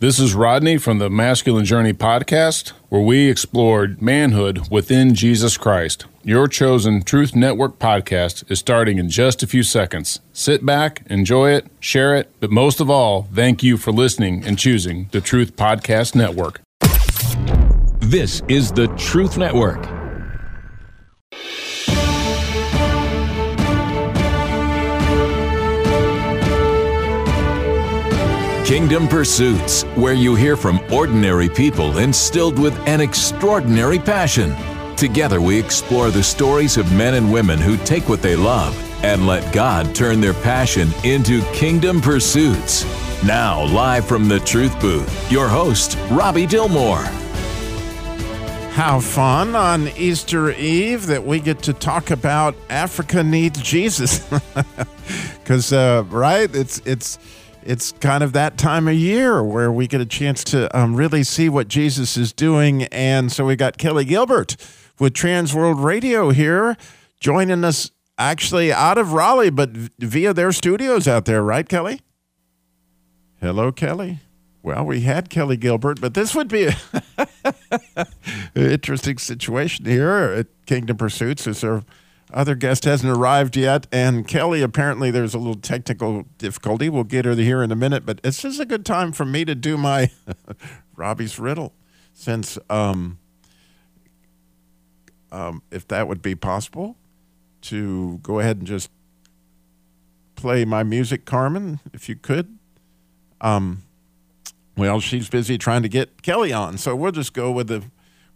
This is Rodney from the Masculine Journey podcast, where we explored manhood within Jesus Christ. Your chosen Truth Network podcast is starting in just a few seconds. Sit back, enjoy it, share it, but most of all, thank you for listening and choosing the Truth Podcast Network. This is the Truth Network. Kingdom Pursuits, where you hear from ordinary people instilled with an extraordinary passion. Together, we explore the stories of men and women who take what they love and let God turn their passion into kingdom pursuits. Now, live from the Truth Booth, your host, Robby Dilmore. How fun on Easter Eve that we get to talk about Africa needs Jesus. Because, uh, right? It's, it's, it's kind of that time of year where we get a chance to um, really see what Jesus is doing. And so we got Kelly Gilbert with Trans World Radio here joining us actually out of Raleigh, but via their studios out there, right, Kelly? Hello, Kelly. Well, we had Kelly Gilbert, but this would be an interesting situation here at Kingdom Pursuits. Is there other guest hasn't arrived yet, and Kelly, apparently there's a little technical difficulty. We'll get her here in a minute, but it's just a good time for me to do my Robbie's riddle, since um, um, if that would be possible, to go ahead and just play my music, Carmen, if you could. Um, well, she's busy trying to get Kelly on, so we'll just go with the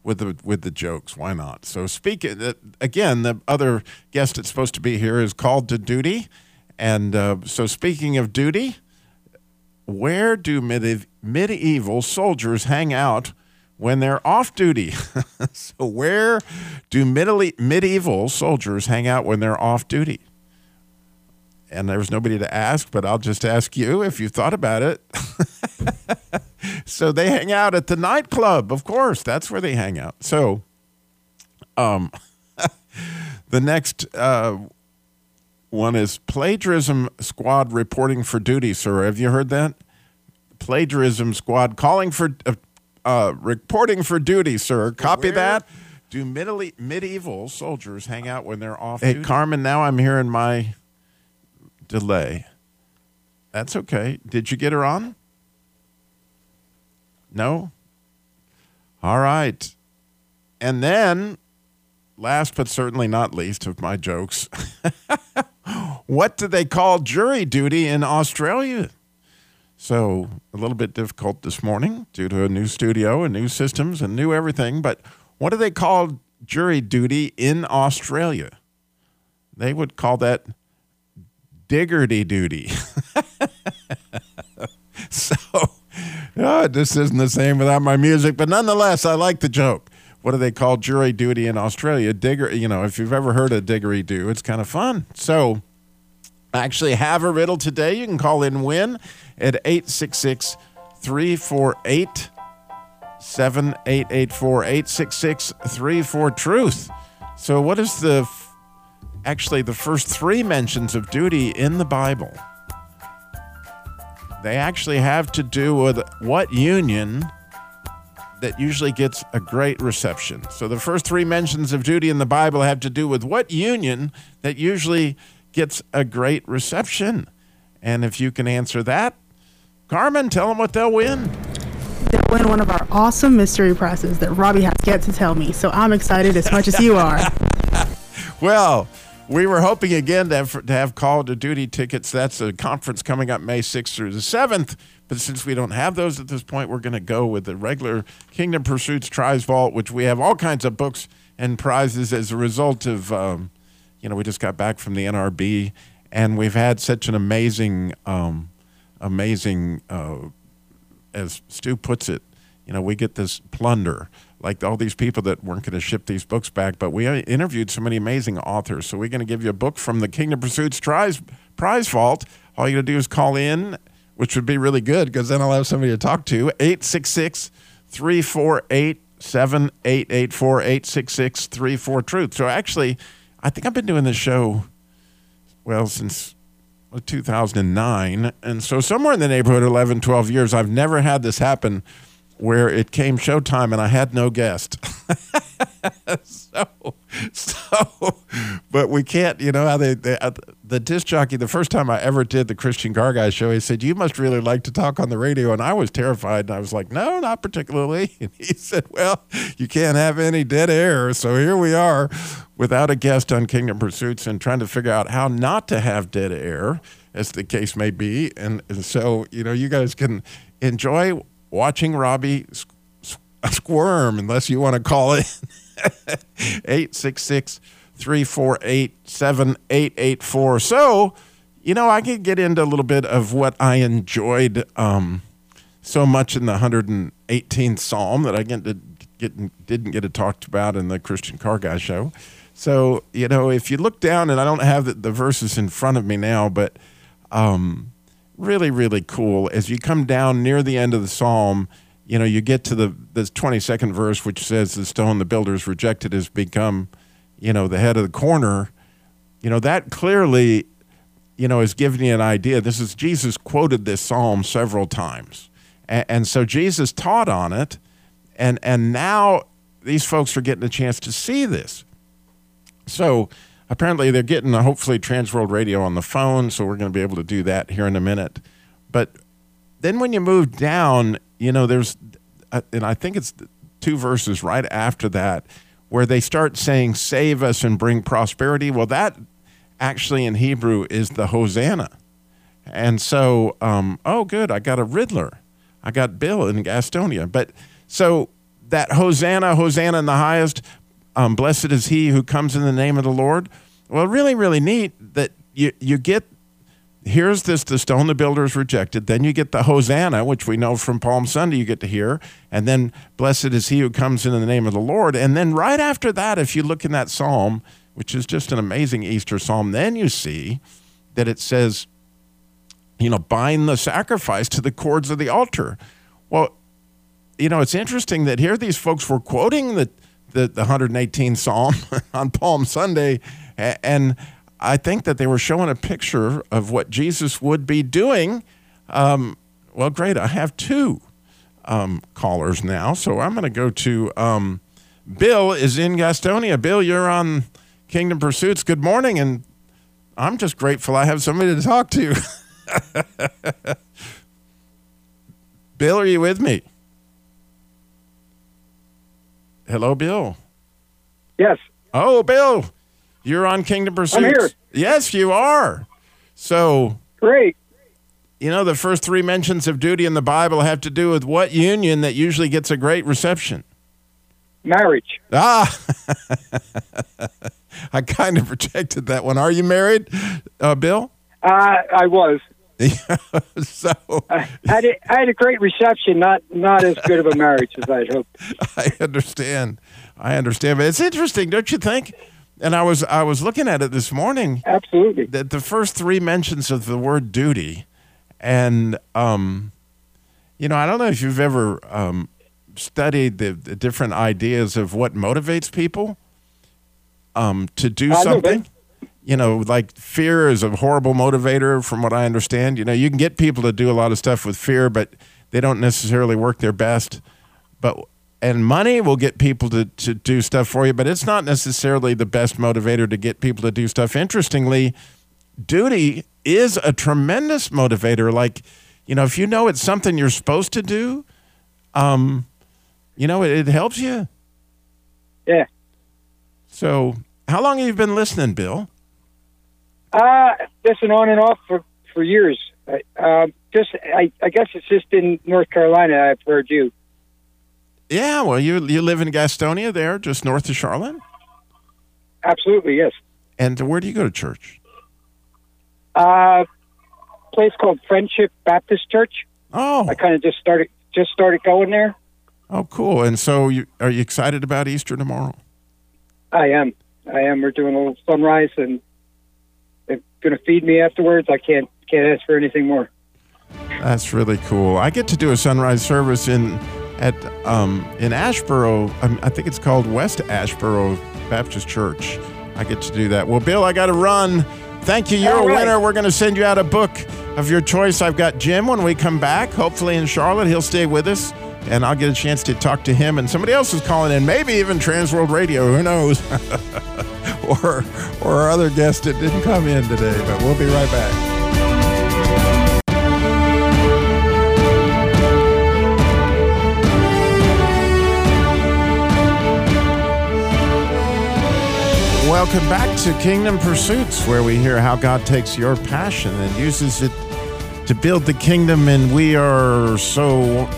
with the with the jokes. Why not? So speaking again, the other guest that's supposed to be here is called to duty, and uh, so speaking of duty, where do medi- medieval soldiers hang out when they're off duty? so where do medi- medieval soldiers hang out when they're off duty? And there's nobody to ask, but I'll just ask you if you thought about it. so they hang out at the nightclub, of course. That's where they hang out. So, um, the next uh, one is plagiarism squad reporting for duty. Sir, have you heard that? Plagiarism squad calling for uh, uh, reporting for duty, sir. Copy Where that. Do medieval, medieval soldiers hang out when they're off Hey, duty? Carmen. Now I'm hearing my delay. That's okay. Did you get her on? No? All right. And then, last but certainly not least of my jokes, what do they call jury duty in Australia? So, a little bit difficult this morning due to a new studio and new systems and new everything. But what do they call jury duty in Australia? They would call that diggerty duty. so, oh, this isn't the same without my music, but nonetheless, I like the joke. What do they call jury duty in Australia? Digger, you know, if you've ever heard of diggery do, it's kind of fun. So, I actually have a riddle today. You can call in win at 866 348 7884 866 34 Truth. So, what is the f- actually the first three mentions of duty in the Bible? They actually have to do with what union that usually gets a great reception. So, the first three mentions of duty in the Bible have to do with what union that usually gets a great reception. And if you can answer that, Carmen, tell them what they'll win. They'll win one of our awesome mystery prizes that Robbie has yet to tell me. So I'm excited as much as you are. Well, we were hoping again to have, to have call to duty tickets. That's a conference coming up May 6th through the 7th. But since we don't have those at this point, we're going to go with the regular Kingdom Pursuits Prize Vault, which we have all kinds of books and prizes as a result of, um, you know, we just got back from the NRB and we've had such an amazing, um, amazing, uh, as Stu puts it, you know, we get this plunder, like all these people that weren't going to ship these books back, but we uh, interviewed so many amazing authors. So we're going to give you a book from the Kingdom Pursuits Prize, Prize Vault. All you got to do is call in, which would be really good because then I'll have somebody to talk to. 866 348 7884 866 34 Truth. So actually, I think I've been doing this show, well, since uh, 2009. And so, somewhere in the neighborhood, 11, 12 years, I've never had this happen where it came showtime and I had no guest. so, so, but we can't, you know, how they, they uh, the disc jockey, the first time I ever did the Christian Car Guy show, he said, You must really like to talk on the radio. And I was terrified. And I was like, No, not particularly. And he said, Well, you can't have any dead air. So here we are without a guest on Kingdom Pursuits and trying to figure out how not to have dead air, as the case may be. And, and so, you know, you guys can enjoy watching Robbie squirm, unless you want to call it 866 348 7884. So, you know, I could get into a little bit of what I enjoyed um, so much in the 118th Psalm that I get to, didn't get to talk about in the Christian Car Guy show. So, you know, if you look down, and I don't have the, the verses in front of me now, but um, really, really cool. As you come down near the end of the psalm, you know, you get to the, the 22nd verse, which says, The stone the builders rejected has become, you know, the head of the corner. You know, that clearly, you know, is giving you an idea. This is Jesus quoted this psalm several times. And, and so Jesus taught on it. And, and now these folks are getting a chance to see this. So, apparently they're getting a, hopefully Transworld Radio on the phone, so we're going to be able to do that here in a minute. But then when you move down, you know, there's, uh, and I think it's two verses right after that where they start saying, Save us and bring prosperity. Well, that actually in Hebrew is the Hosanna. And so, um, oh, good, I got a Riddler. I got Bill in Gastonia. But so that Hosanna, Hosanna in the highest, um, blessed is he who comes in the name of the Lord. Well, really, really neat that you, you get here's this the stone the builders rejected. Then you get the Hosanna, which we know from Palm Sunday you get to hear. And then blessed is he who comes in the name of the Lord. And then right after that, if you look in that psalm, which is just an amazing Easter psalm, then you see that it says, you know, bind the sacrifice to the cords of the altar. Well, you know, it's interesting that here these folks were quoting the the, the 118th Psalm on Palm Sunday. And I think that they were showing a picture of what Jesus would be doing. Um, well, great. I have two um, callers now. So I'm going to go to um, Bill is in Gastonia. Bill, you're on Kingdom Pursuits. Good morning. And I'm just grateful I have somebody to talk to. Bill, are you with me? Hello, Bill. Yes. Oh, Bill, you're on Kingdom Pursuits. I'm here. Yes, you are. So great. You know, the first three mentions of duty in the Bible have to do with what union that usually gets a great reception? Marriage. Ah, I kind of rejected that one. Are you married, uh, Bill? Uh, I was. so I had, a, I had a great reception, not not as good of a marriage as I'd hoped. I understand. I understand, but it's interesting, don't you think? And I was I was looking at it this morning. Absolutely. That the first three mentions of the word duty, and um, you know, I don't know if you've ever um, studied the, the different ideas of what motivates people um, to do something you know, like fear is a horrible motivator, from what I understand. You know, you can get people to do a lot of stuff with fear, but they don't necessarily work their best. But and money will get people to, to do stuff for you, but it's not necessarily the best motivator to get people to do stuff. Interestingly, duty is a tremendous motivator. Like, you know, if you know it's something you're supposed to do, um, you know, it, it helps you. Yeah. So, how long have you been listening, Bill? Uh, just on and off for for years. Uh, just I, I guess it's just in North Carolina. I've heard you. Yeah, well, you you live in Gastonia, there, just north of Charlotte. Absolutely, yes. And where do you go to church? Uh, place called Friendship Baptist Church. Oh, I kind of just started just started going there. Oh, cool! And so, you, are you excited about Easter tomorrow? I am. I am. We're doing a little sunrise and going to feed me afterwards. I can't can't ask for anything more. That's really cool. I get to do a sunrise service in at um, in Asheboro. Um, I think it's called West Asheboro Baptist Church. I get to do that. Well, Bill, I got to run. Thank you. You're All a right. winner. We're going to send you out a book of your choice. I've got Jim when we come back. Hopefully in Charlotte, he'll stay with us, and I'll get a chance to talk to him. And somebody else is calling in, maybe even Transworld Radio. Who knows? or or our other guest that didn't come in today. But we'll be right back. Welcome back to Kingdom Pursuits, where we hear how God takes your passion and uses it to build the kingdom. And we are so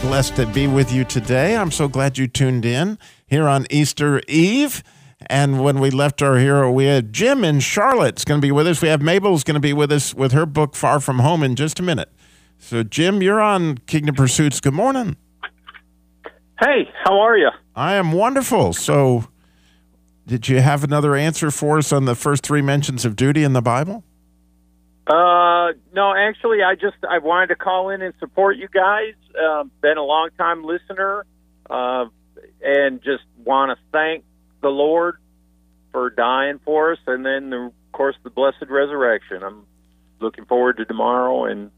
blessed to be with you today. I'm so glad you tuned in here on Easter Eve. And when we left our hero, we had Jim in Charlotte's going to be with us. We have Mabel's going to be with us with her book Far From Home in just a minute. So, Jim, you're on Kingdom Pursuits. Good morning. Hey, how are you? I am wonderful. So, did you have another answer for us on the first three mentions of duty in the Bible? Uh, no, actually, I just I wanted to call in and support you guys. Um, been a long time listener, uh, and just want to thank the Lord for dying for us, and then the, of course the blessed resurrection. I'm looking forward to tomorrow, and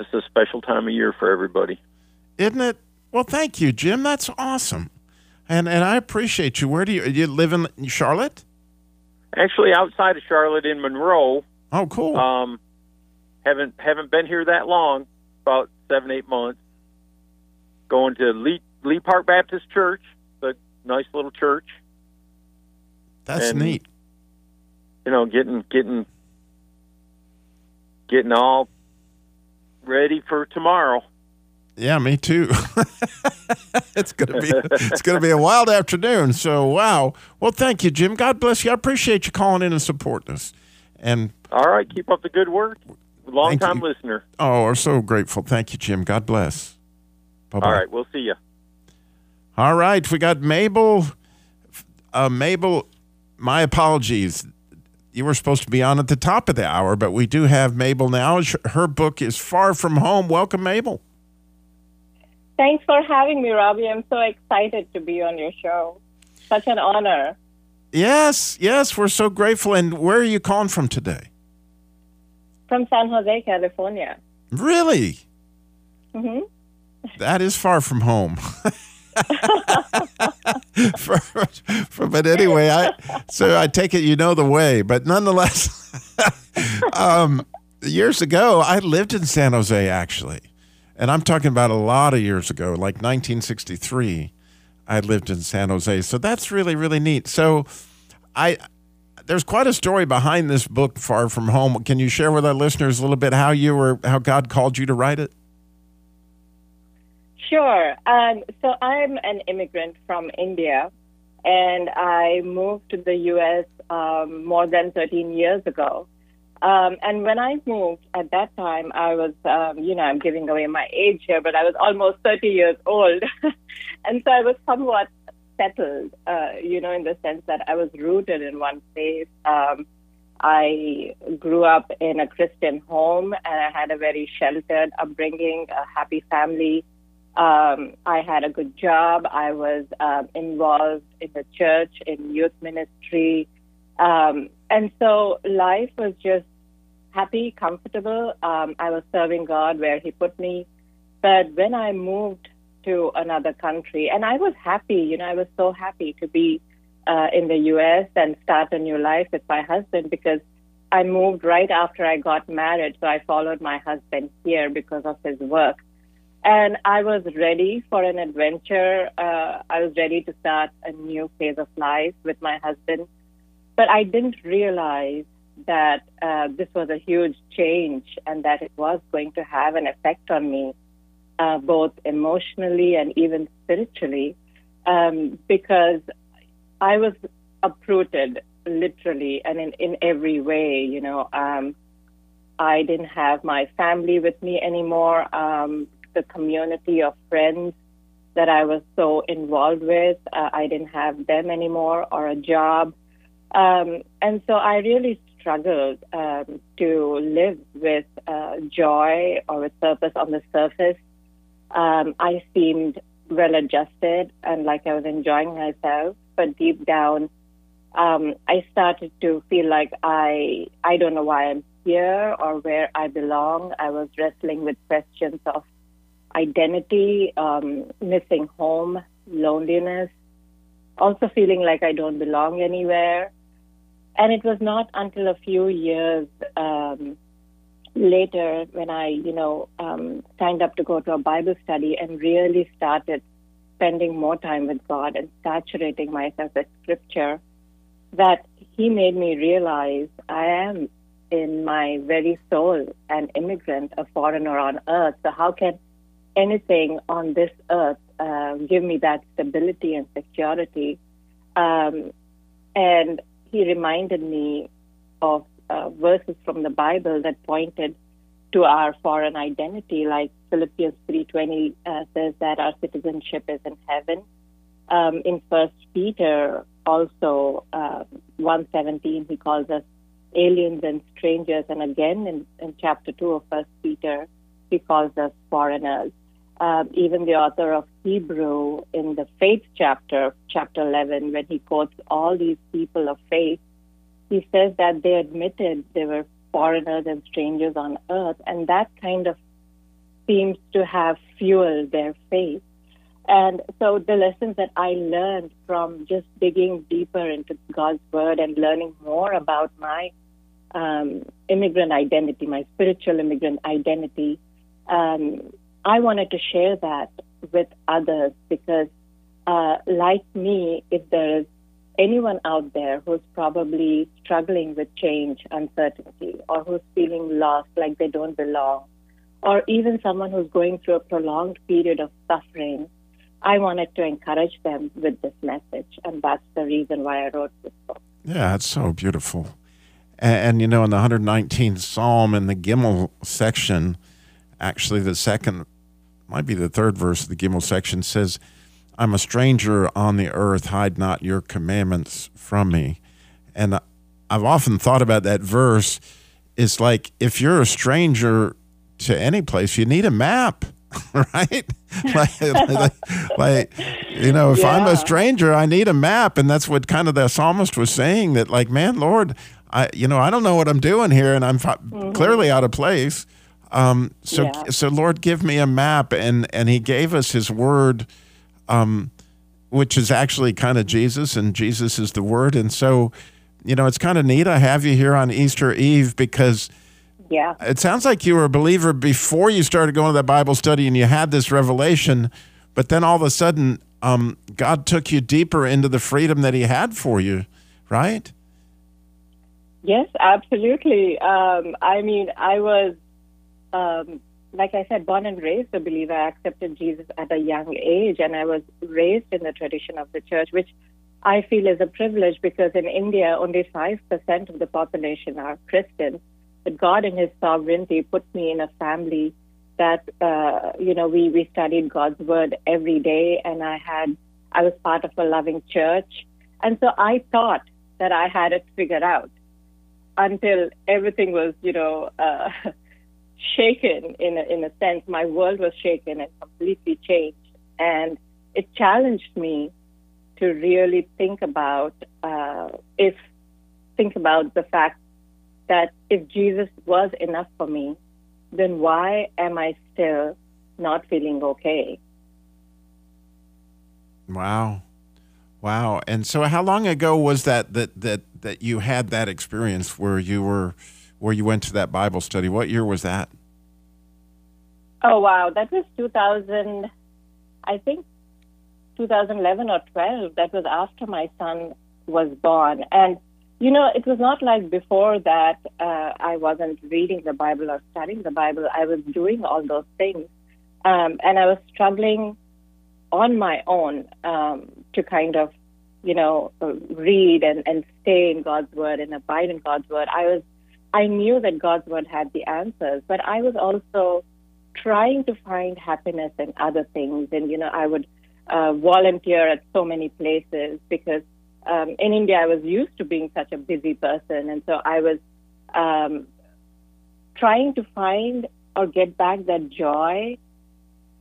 it's a special time of year for everybody. Isn't it? Well, thank you, Jim. That's awesome. And and I appreciate you. Where do you you live in Charlotte? Actually, outside of Charlotte in Monroe, Oh, cool. um, haven't haven't been here that long, about seven eight months. Going to Lee Lee Park Baptist Church, a nice little church. That's and- neat. You know, getting getting getting all ready for tomorrow. Yeah, me too. it's gonna be it's gonna be a wild afternoon. So wow. Well, thank you, Jim. God bless you. I appreciate you calling in and supporting us. And All right, keep up the good work. Long time you. listener. oh, we're so grateful. Thank you, Jim. God bless. Bye All right, we'll see you. All right, we got Mabel. Uh, Mabel, my apologies. You were supposed to be on at the top of the hour, but we do have Mabel now. Her book is Far From Home. Welcome, Mabel. Thanks for having me, Robbie. I'm so excited to be on your show. Such an honor. Yes, yes, we're so grateful. And where are you calling from today? From San Jose, California. Really? hmm That is far from home. For- for- but anyway, I so I take it you know the way. But nonetheless, um, years ago I lived in San Jose actually, and I'm talking about a lot of years ago, like 1963. I lived in San Jose, so that's really really neat. So, I there's quite a story behind this book, Far From Home. Can you share with our listeners a little bit how you were, how God called you to write it? Sure. Um, so I'm an immigrant from India, and I moved to the U.S. Um, more than 13 years ago. Um, and when I moved at that time, I was, um, you know, I'm giving away my age here, but I was almost 30 years old. and so I was somewhat settled, uh, you know, in the sense that I was rooted in one place. Um, I grew up in a Christian home and I had a very sheltered upbringing, a happy family. Um, I had a good job. I was um, involved in the church, in youth ministry. Um, and so life was just happy, comfortable. Um, I was serving God where He put me. But when I moved to another country, and I was happy, you know, I was so happy to be uh, in the U.S. and start a new life with my husband because I moved right after I got married. So I followed my husband here because of his work. And I was ready for an adventure. Uh, I was ready to start a new phase of life with my husband. But I didn't realize that uh, this was a huge change and that it was going to have an effect on me, uh, both emotionally and even spiritually, um, because I was uprooted literally and in, in every way, you know. Um, I didn't have my family with me anymore. Um, the community of friends that I was so involved with, uh, I didn't have them anymore or a job. Um, and so I really struggled um, to live with uh, joy or with purpose on the surface. Um, I seemed well adjusted and like I was enjoying myself, but deep down, um, I started to feel like I I don't know why I'm here or where I belong. I was wrestling with questions of identity, um, missing home, loneliness, also feeling like I don't belong anywhere. And it was not until a few years um, later when I, you know, um, signed up to go to a Bible study and really started spending more time with God and saturating myself with Scripture that He made me realize I am in my very soul an immigrant, a foreigner on earth. So, how can anything on this earth uh, give me that stability and security? Um, and he reminded me of uh, verses from the Bible that pointed to our foreign identity, like Philippians 3:20 uh, says that our citizenship is in heaven. Um, in First Peter, also uh, 1:17, he calls us aliens and strangers, and again in, in chapter two of First Peter, he calls us foreigners. Um, even the author of Hebrew in the faith chapter, chapter 11, when he quotes all these people of faith, he says that they admitted they were foreigners and strangers on earth, and that kind of seems to have fueled their faith. And so the lessons that I learned from just digging deeper into God's word and learning more about my um, immigrant identity, my spiritual immigrant identity, um, I wanted to share that with others because, uh, like me, if there is anyone out there who's probably struggling with change, uncertainty, or who's feeling lost, like they don't belong, or even someone who's going through a prolonged period of suffering, I wanted to encourage them with this message. And that's the reason why I wrote this book. Yeah, it's so beautiful. And, and, you know, in the 119th Psalm, in the Gimel section, actually, the second, might be the third verse of the Gimel section says, I'm a stranger on the earth, hide not your commandments from me. And I've often thought about that verse. It's like if you're a stranger to any place, you need a map, right? like, like, like, you know, if yeah. I'm a stranger, I need a map. And that's what kind of the psalmist was saying that, like, man, Lord, I, you know, I don't know what I'm doing here and I'm mm-hmm. clearly out of place. Um, so, yeah. so Lord, give me a map. And, and he gave us his word um, which is actually kind of Jesus, and Jesus is the Word. And so, you know, it's kind of neat. I have you here on Easter Eve because yeah, it sounds like you were a believer before you started going to that Bible study, and you had this revelation, but then all of a sudden, um, God took you deeper into the freedom that He had for you, right? Yes, absolutely. Um, I mean, I was um, like I said, born and raised a believer. I accepted Jesus at a young age, and I was raised in the tradition of the church, which I feel is a privilege because in India, only 5% of the population are Christians. But God, in His sovereignty, put me in a family that, uh, you know, we, we studied God's word every day, and I had, I was part of a loving church. And so I thought that I had it figured out until everything was, you know, uh, shaken in a, in a sense. My world was shaken and completely changed, and it challenged me to really think about uh, if think about the fact that if Jesus was enough for me, then why am I still not feeling okay? Wow. Wow. And so how long ago was that that that that you had that experience where you were where you went to that Bible study. What year was that? Oh, wow. That was 2000, I think 2011 or 12. That was after my son was born. And, you know, it was not like before that uh, I wasn't reading the Bible or studying the Bible. I was doing all those things. Um, and I was struggling on my own um, to kind of, you know, read and, and stay in God's word and abide in God's word. I was I knew that God's word had the answers, but I was also trying to find happiness in other things. And, you know, I would uh, volunteer at so many places because um, in India I was used to being such a busy person. And so I was um, trying to find or get back that joy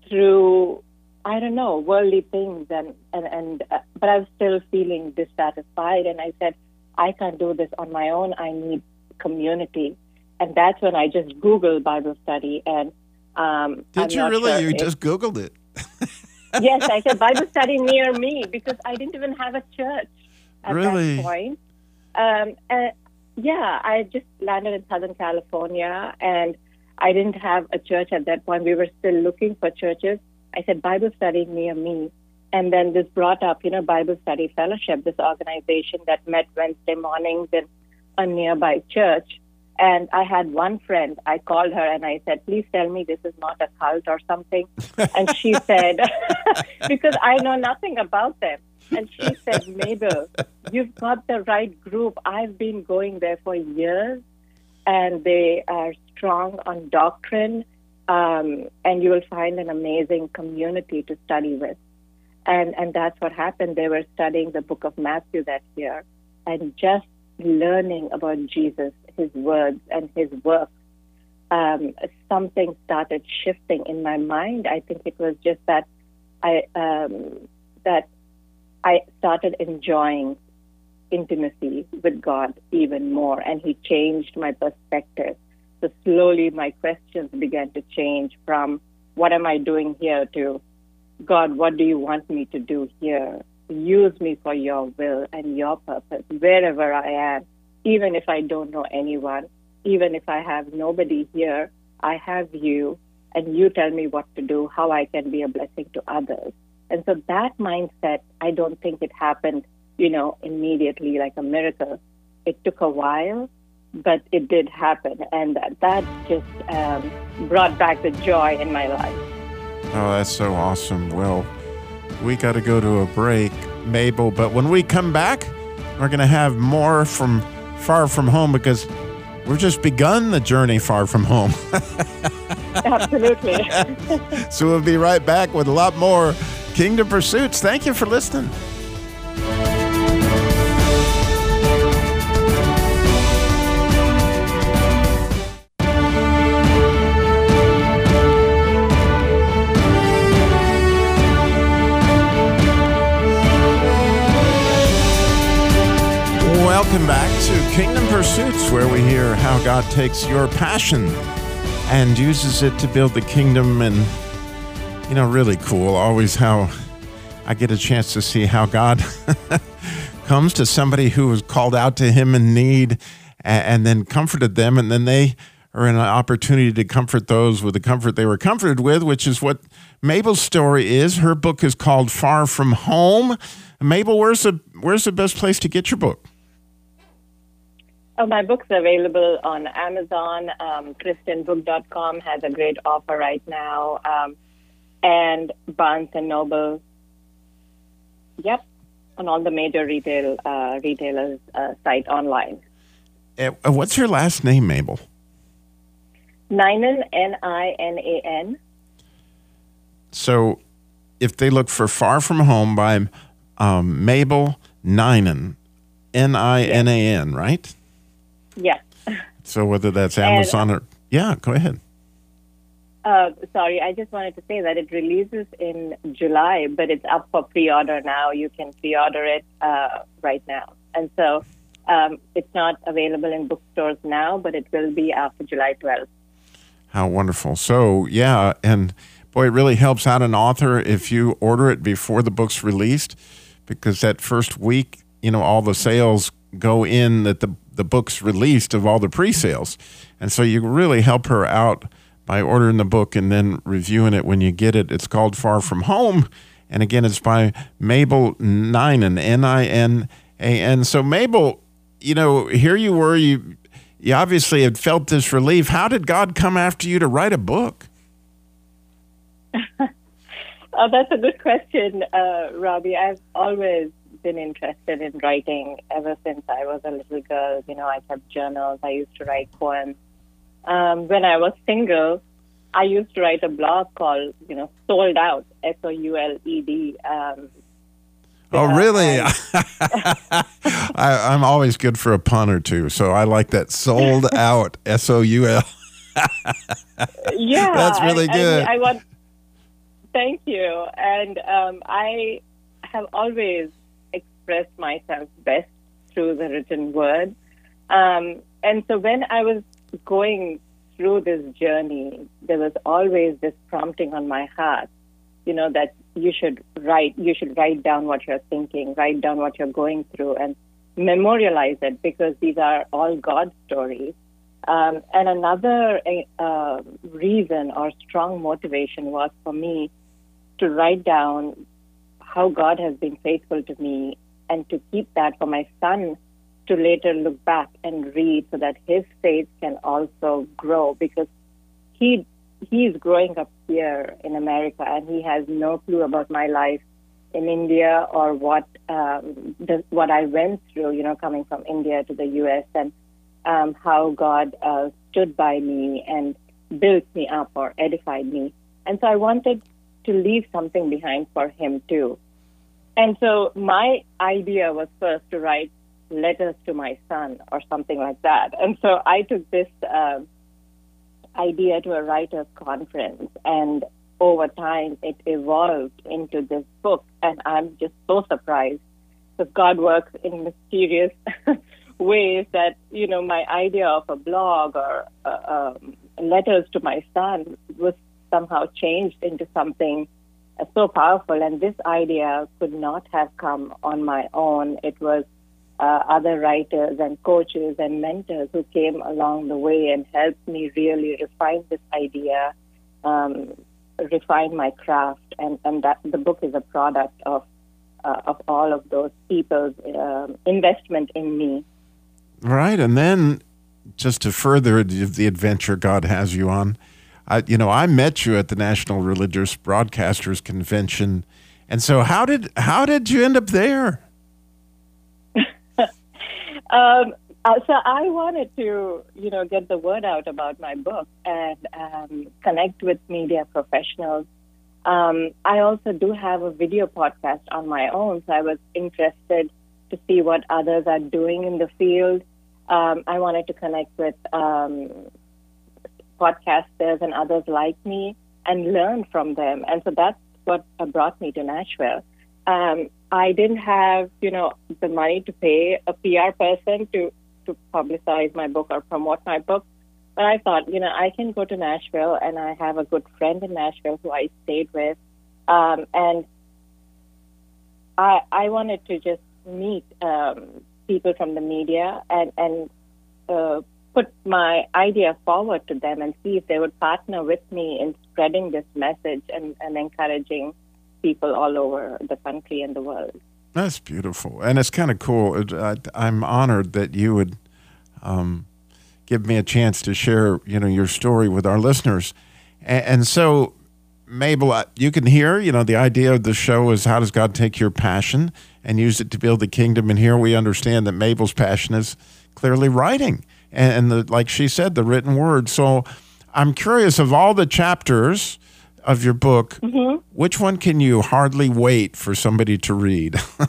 through, I don't know, worldly things. And, and, and uh, but I was still feeling dissatisfied. And I said, I can't do this on my own. I need community. And that's when I just Googled Bible study. And um, did I'm you really? sure you if- just Googled it. yes, I said Bible study near me because I didn't even have a church at Really? that point. Um, uh, yeah, I just landed in Southern California and I didn't have a church at that point. We were still looking for churches. I said Bible study near me. And then this brought up, you know, Bible Study Fellowship, this organization that met Wednesday mornings in a nearby church. And I had one friend, I called her and I said, please tell me this is not a cult or something. And she said, because I know nothing about them. And she said, Mabel, you've got the right group. I've been going there for years and they are strong on doctrine. Um, and you will find an amazing community to study with. And, and that's what happened. They were studying the book of Matthew that year and just learning about Jesus, his words, and his work. Um, something started shifting in my mind. I think it was just that I um, that I started enjoying intimacy with God even more, and He changed my perspective. So slowly, my questions began to change from "What am I doing here?" to God, what do you want me to do here? Use me for your will and your purpose, wherever I am, even if I don't know anyone, even if I have nobody here, I have you, and you tell me what to do, how I can be a blessing to others. And so that mindset, I don't think it happened, you know, immediately like a miracle. It took a while, but it did happen. And that, just um, brought back the joy in my life. Oh, that's so awesome. Well, we got to go to a break, Mabel. But when we come back, we're going to have more from Far From Home because we've just begun the journey far from home. Absolutely. so we'll be right back with a lot more Kingdom Pursuits. Thank you for listening. Welcome back to Kingdom Pursuits, where we hear how God takes your passion and uses it to build the kingdom. And, you know, really cool. Always how I get a chance to see how God comes to somebody who was called out to Him in need and, and then comforted them. And then they are in an opportunity to comfort those with the comfort they were comforted with, which is what Mabel's story is. Her book is called Far From Home. Mabel, where's the where's the best place to get your book? Oh, my book's available on Amazon. Um, ChristianBook.com has a great offer right now, um, and Barnes and Noble. Yep, on all the major retail uh, retailers' uh, site online. Uh, what's your last name, Mabel? Ninan N I N A N. So, if they look for "Far From Home" by um, Mabel Ninan, N I N A N, right? Yeah. So whether that's And- Amazon or yeah, go ahead. Uh, sorry, I just wanted to say that it releases in July, but it's up for pre-order now. You can pre-order it uh, right now, and so um, it's not available in bookstores now, but it will be after July 12th. How wonderful. So, yeah, and boy, it really helps out an author if you order it before the book's released because that first week, you know, all the sales go in that the, the book's released of all the pre sales. And so you really help her out by ordering the book and then reviewing it when you get it. It's called Far From Home. And again, it's by Mabel Ninan, N I N A N. So, Mabel, you know, here you were, you, you obviously had felt this relief. How did God come after you to write a book? Oh, that's a good question, uh, Robbie. I've always been interested in writing ever since I was a little girl. You know, I kept journals. I used to write poems. Um, when I was single, I used to write a blog called, you know, Souled Out, S O U L E D. Um, Oh, really? I, I'm always good for a pun or two, so I like that. Souled out, S O U L. yeah, That's really I- I good. mean, I, want. Thank you, and um, I have always expressed myself best through the written word. Um, and so when I was going through this journey, there was always this prompting on my heart, you know, that you should write, you should write down what you're thinking, write down what you're going through, and memorialize it because these are all God stories. Um, and another uh, reason or strong motivation was for me to write down how God has been faithful to me and to keep that for my son to later look back and read so that his faith can also grow because he he's growing up here in America and he has no clue about my life in India or what um, the, what I went through, you know, coming from India to the U.S. and um, how God uh, stood by me and built me up or edified me. And so I wanted to leave something behind for him too. And so my idea was first to write letters to my son or something like that. And so I took this uh, idea to a writers' conference, and over time it evolved into this book. And I'm just so surprised because God works in mysterious ways that you know my idea of a blog or uh, um, letters to my son was somehow changed into something so powerful. And this idea could not have come on my own. It was uh, other writers and coaches and mentors who came along the way and helped me really refine this idea, um, refine my craft, and, and that the book is a product of uh, of all of those people's um, investment in me. Right, and then just to further the adventure God has you on, I, you know, I met you at the National Religious Broadcasters Convention, and so how did how did you end up there? um, uh, so I wanted to, you know, get the word out about my book and um, connect with media professionals. Um, I also do have a video podcast on my own, so I was interested to see what others are doing in the field. Um, I wanted to connect with um, podcasters and others like me and learn from them. And so that's what brought me to Nashville. Um, I didn't have, you know, the money to pay a PR person to, to publicize my book or promote my book. But I thought, you know, I can go to Nashville and I have a good friend in Nashville who I stayed with. Um, and I, I wanted to just meet um, people from the media and, and uh, put my idea forward to them and see if they would partner with me in spreading this message and, and encouraging people all over the country and the world. That's beautiful, and it's kind of cool. I, am honored that you would um, give me a chance to share, you know, your story with our listeners. And, and so, Mabel, you can hear, you know, the idea of the show is how does God take your passion and use it to build the kingdom? And here we understand that Mabel's passion is clearly writing, and, and the, like she said, the written word. So, I'm curious of all the chapters of your book, mm-hmm. which one can you hardly wait for somebody to read?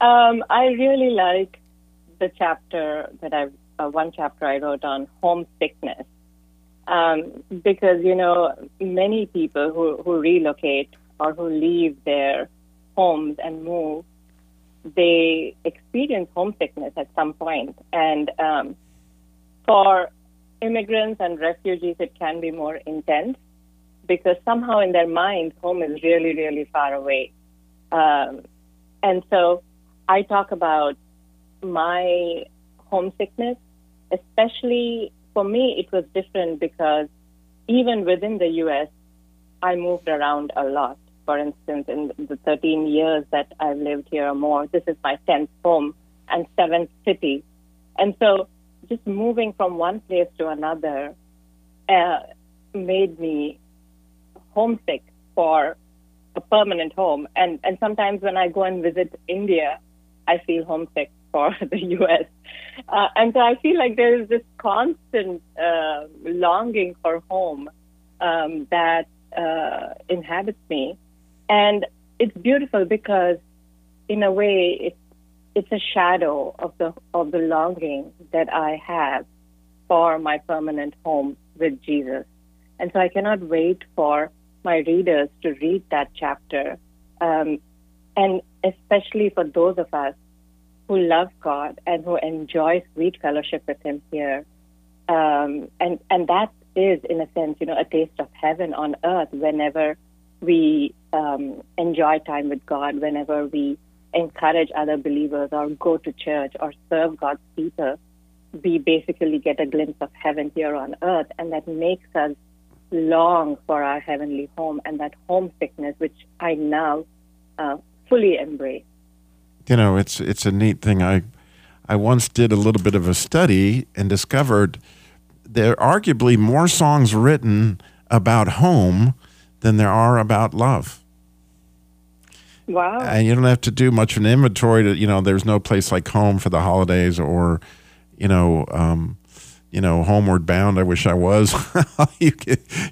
um, I really like the chapter that I, uh, one chapter I wrote on homesickness. Um, because, you know, many people who, who relocate or who leave their homes and move, they experience homesickness at some point. And um, for immigrants and refugees, it can be more intense because somehow in their minds, home is really, really far away. Um, and so I talk about my homesickness, especially for me, it was different because even within the U.S., I moved around a lot. For instance, in the 13 years that I've lived here or more, this is my 10th home and seventh city. And so just moving from one place to another uh, made me homesick for a permanent home. And, and sometimes when I go and visit India, I feel homesick for the U.S. Uh, and so I feel like there is this constant uh, longing for home um, that uh, inhabits me. And it's beautiful because, in a way, it's it's a shadow of the of the longing that I have for my permanent home with Jesus. And so I cannot wait for my readers to read that chapter. Um, and especially for those of us who love God and who enjoy sweet fellowship with Him here. Um, and and that is, in a sense, you know, a taste of heaven on earth. Whenever we um, enjoy time with God, whenever we encourage other believers or go to church or serve God's people, we basically get a glimpse of heaven here on earth, and that makes us long for our heavenly home and that homesickness, which I now uh, fully embrace. You know, it's it's a neat thing. I I once did a little bit of a study and discovered there are arguably more songs written about home than there are about love. Wow. And you don't have to do much of an inventory to, you know, there's no place like home for the holidays or, you know, um, you know, homeward bound. I wish I was. you,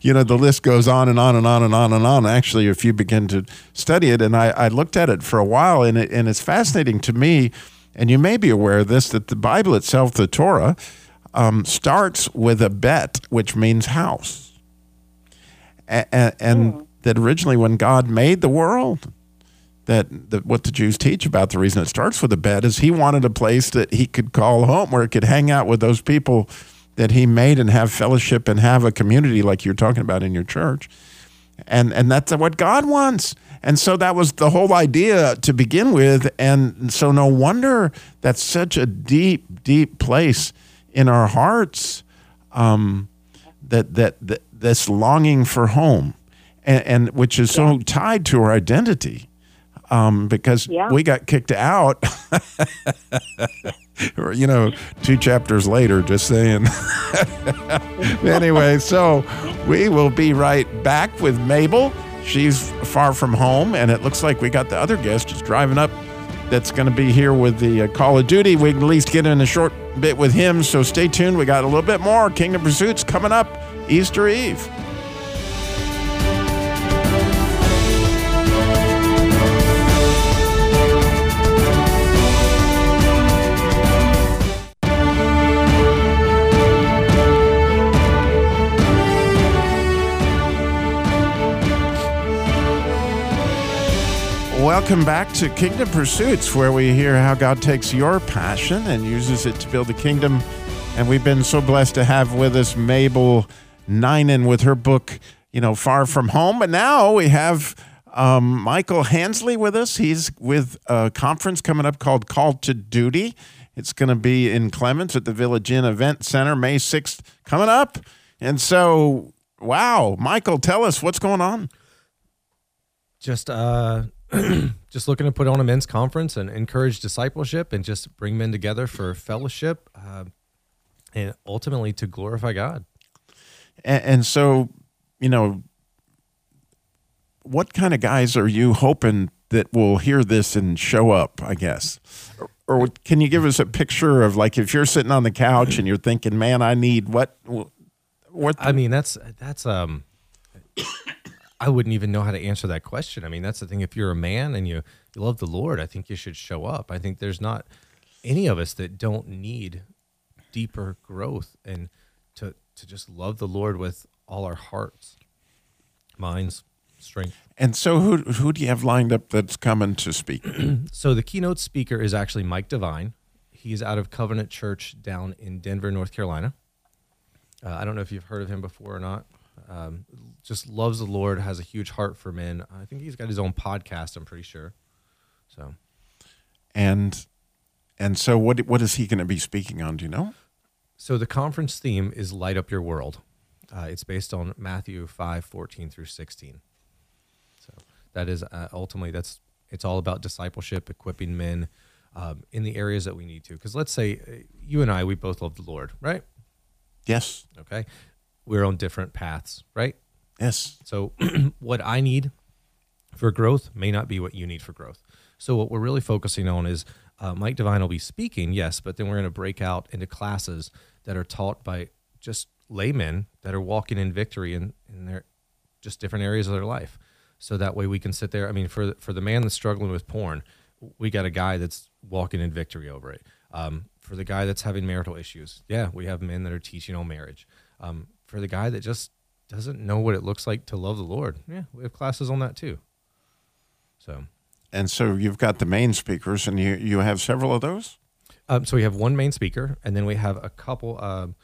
you know, the list goes on and on and on and on and on. Actually, if you begin to study it, and I, I looked at it for a while, and it, and it's fascinating to me. And you may be aware of this that the Bible itself, the Torah, um, starts with a bet, which means house, and, and mm. that originally when God made the world, that, that what the Jews teach about the reason it starts with a bet is he wanted a place that he could call home where he could hang out with those people that he made and have fellowship and have a community like you're talking about in your church. And and that's what God wants. And so that was the whole idea to begin with. And so no wonder that's such a deep, deep place in our hearts um, that, that, that this longing for home and, and which is so tied to our identity um, because yeah. we got kicked out. you know, two chapters later, just saying. anyway, so we will be right back with Mabel. She's far from home, and it looks like we got the other guest just driving up that's going to be here with the uh, Call of Duty. We can at least get in a short bit with him, so stay tuned. We got a little bit more Kingdom Pursuits coming up Easter Eve. Welcome back to Kingdom Pursuits, where we hear how God takes your passion and uses it to build a kingdom. And we've been so blessed to have with us Mabel Ninan with her book, you know, Far From Home. But now we have um, Michael Hansley with us. He's with a conference coming up called Call to Duty. It's going to be in Clemmons at the Village Inn Event Center, May 6th, coming up. And so, wow, Michael, tell us what's going on. Just uh, just looking to put on a men's conference and encourage discipleship and just bring men together for fellowship uh, and ultimately to glorify God. And, so, you know, what kind of guys are you hoping that will hear this and show up, I guess? Or, or can you give us a picture of like if you're sitting on the couch and you're thinking, man, I need what? What? I mean, that's, that's, um, I wouldn't even know how to answer that question. I mean, that's the thing. If you're a man and you, you love the Lord, I think you should show up. I think there's not any of us that don't need deeper growth and to to just love the Lord with all our hearts, minds, strength. And so, who who do you have lined up that's coming to speak? so the keynote speaker is actually Mike Devine. He's out of Covenant Church down in Denver, North Carolina. Uh, I don't know if you've heard of him before or not. Um, just loves the Lord, has a huge heart for men. I think he's got his own podcast. I'm pretty sure. So, and and so what what is he going to be speaking on? Do you know? So the conference theme is "Light Up Your World." Uh, it's based on Matthew five fourteen through sixteen. So that is uh, ultimately that's it's all about discipleship, equipping men um, in the areas that we need to. Because let's say uh, you and I, we both love the Lord, right? Yes. Okay we're on different paths, right? Yes. So what I need for growth may not be what you need for growth. So what we're really focusing on is uh, Mike Devine will be speaking, yes, but then we're going to break out into classes that are taught by just laymen that are walking in victory in, in their just different areas of their life. So that way we can sit there. I mean, for for the man that's struggling with porn, we got a guy that's walking in victory over it. Um, for the guy that's having marital issues, yeah, we have men that are teaching on marriage. Um, for the guy that just doesn't know what it looks like to love the Lord. Yeah, we have classes on that too. So, and so you've got the main speakers, and you you have several of those. Um, so we have one main speaker, and then we have a couple. Um,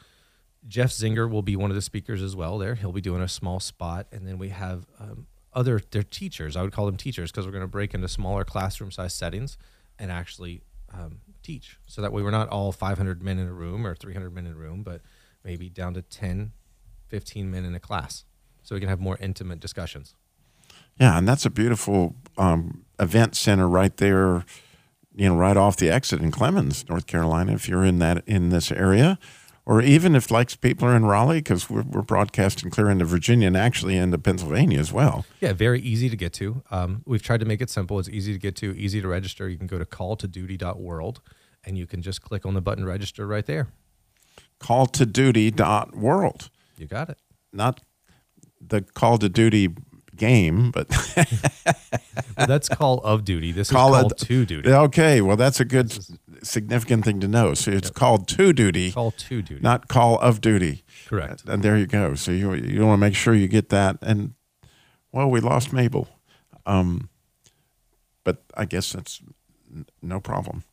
Jeff Zinger will be one of the speakers as well. There, he'll be doing a small spot, and then we have um, other they're teachers. I would call them teachers because we're going to break into smaller classroom size settings and actually um, teach. So that way, we're not all 500 men in a room or 300 men in a room, but maybe down to 10, 15 men in a class, so we can have more intimate discussions. Yeah, and that's a beautiful um, event center right there. You know, right off the exit in Clemmons, North Carolina. If you're in that in this area, or even if like people are in Raleigh, because we're, we're broadcasting clear into Virginia and actually into Pennsylvania as well. Yeah, very easy to get to. Um, we've tried to make it simple. It's easy to get to, easy to register. You can go to calltoduty.world and you can just click on the button register right there. Calltoduty.world. You got it. Not the Call to Duty game, but well, that's Call of Duty. This call is Call to Duty. Okay, well, that's a good significant thing to know. So it's yep. called to duty. Call to duty, not Call of Duty. Correct. And there you go. So you you want to make sure you get that. And well, we lost Mabel, um, but I guess that's no problem.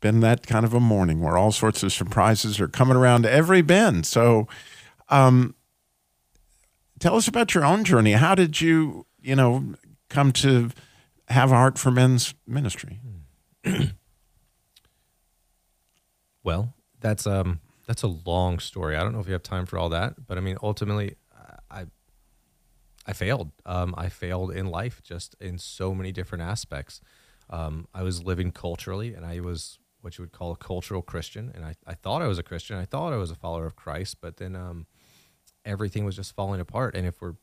Been that kind of a morning where all sorts of surprises are coming around every bend. So. Um, tell us about your own journey. How did you, you know, come to have a heart for men's ministry? well, that's um that's a long story. I don't know if you have time for all that, but I mean, ultimately, I I failed. Um, I failed in life, just in so many different aspects. Um, I was living culturally, and I was what you would call a cultural Christian, and I, I thought I was a Christian. I thought I was a follower of Christ, but then um, everything was just falling apart. And if we're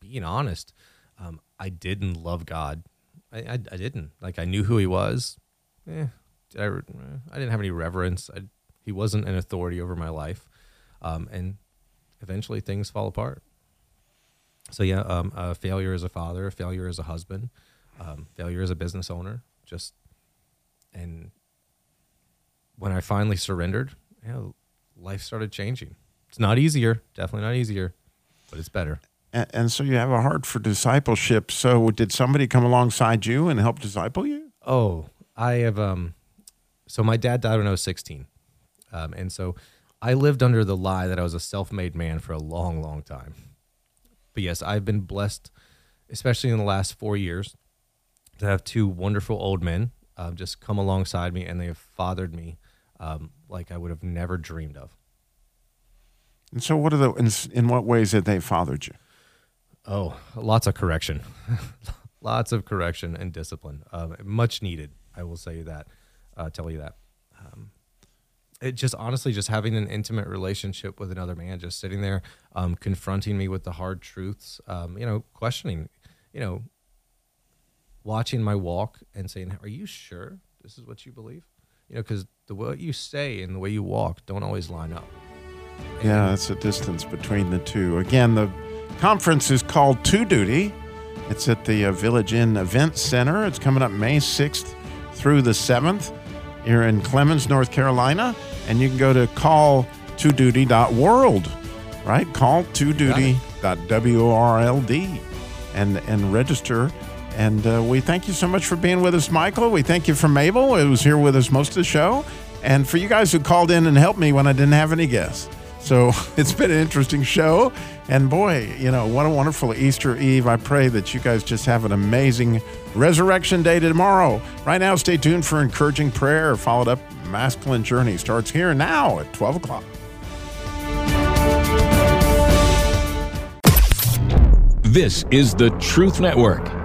being honest, um, I didn't love God. I, I, I, didn't. Like, I knew who he was. Eh, I, I didn't have any reverence. I, he wasn't an authority over my life. Um, and eventually things fall apart. So, yeah, um, uh, failure as a father, a failure as a husband, um, failure as a business owner. Just, and when I finally surrendered, you know, life started changing. It's not easier, definitely not easier, but it's better. And, and, so you have a heart for discipleship. So did somebody come alongside you and help disciple you? Oh, I have. Um, so my dad died when I was 16, um, and so I lived under the lie that I was a self-made man for a long, long time. But yes, I've been blessed, especially in the last four years, to have two wonderful old men um, just come alongside me, and they have fathered me um, like I would have never dreamed of. And so, what are the in, in what ways have they fathered you? Oh, lots of correction, lots of correction and discipline, um, much needed. I will say that, uh, tell you that. Um, it just honestly, just having an intimate relationship with another man, just sitting there, um, confronting me with the hard truths, um, you know, questioning, you know, watching my walk and saying, "Are you sure this is what you believe?" You know, because the what you say and the way you walk don't always line up. Yeah, it's a distance between the two. Again, the conference is called To Duty. It's at the uh, Village Inn Event Center. It's coming up May 6th through the 7th here in Clemmons, North Carolina. And you can go to call2duty.world, right? Call 2duty.world and, and register. And uh, we thank you so much for being with us, Michael. We thank you for Mabel, who was here with us most of the show. And for you guys who called in and helped me when I didn't have any guests. So it's been an interesting show. And boy, you know, what a wonderful Easter Eve. I pray that you guys just have an amazing resurrection day tomorrow. Right now, stay tuned for encouraging prayer, followed up masculine journey starts here now at 12 o'clock. This is the Truth Network.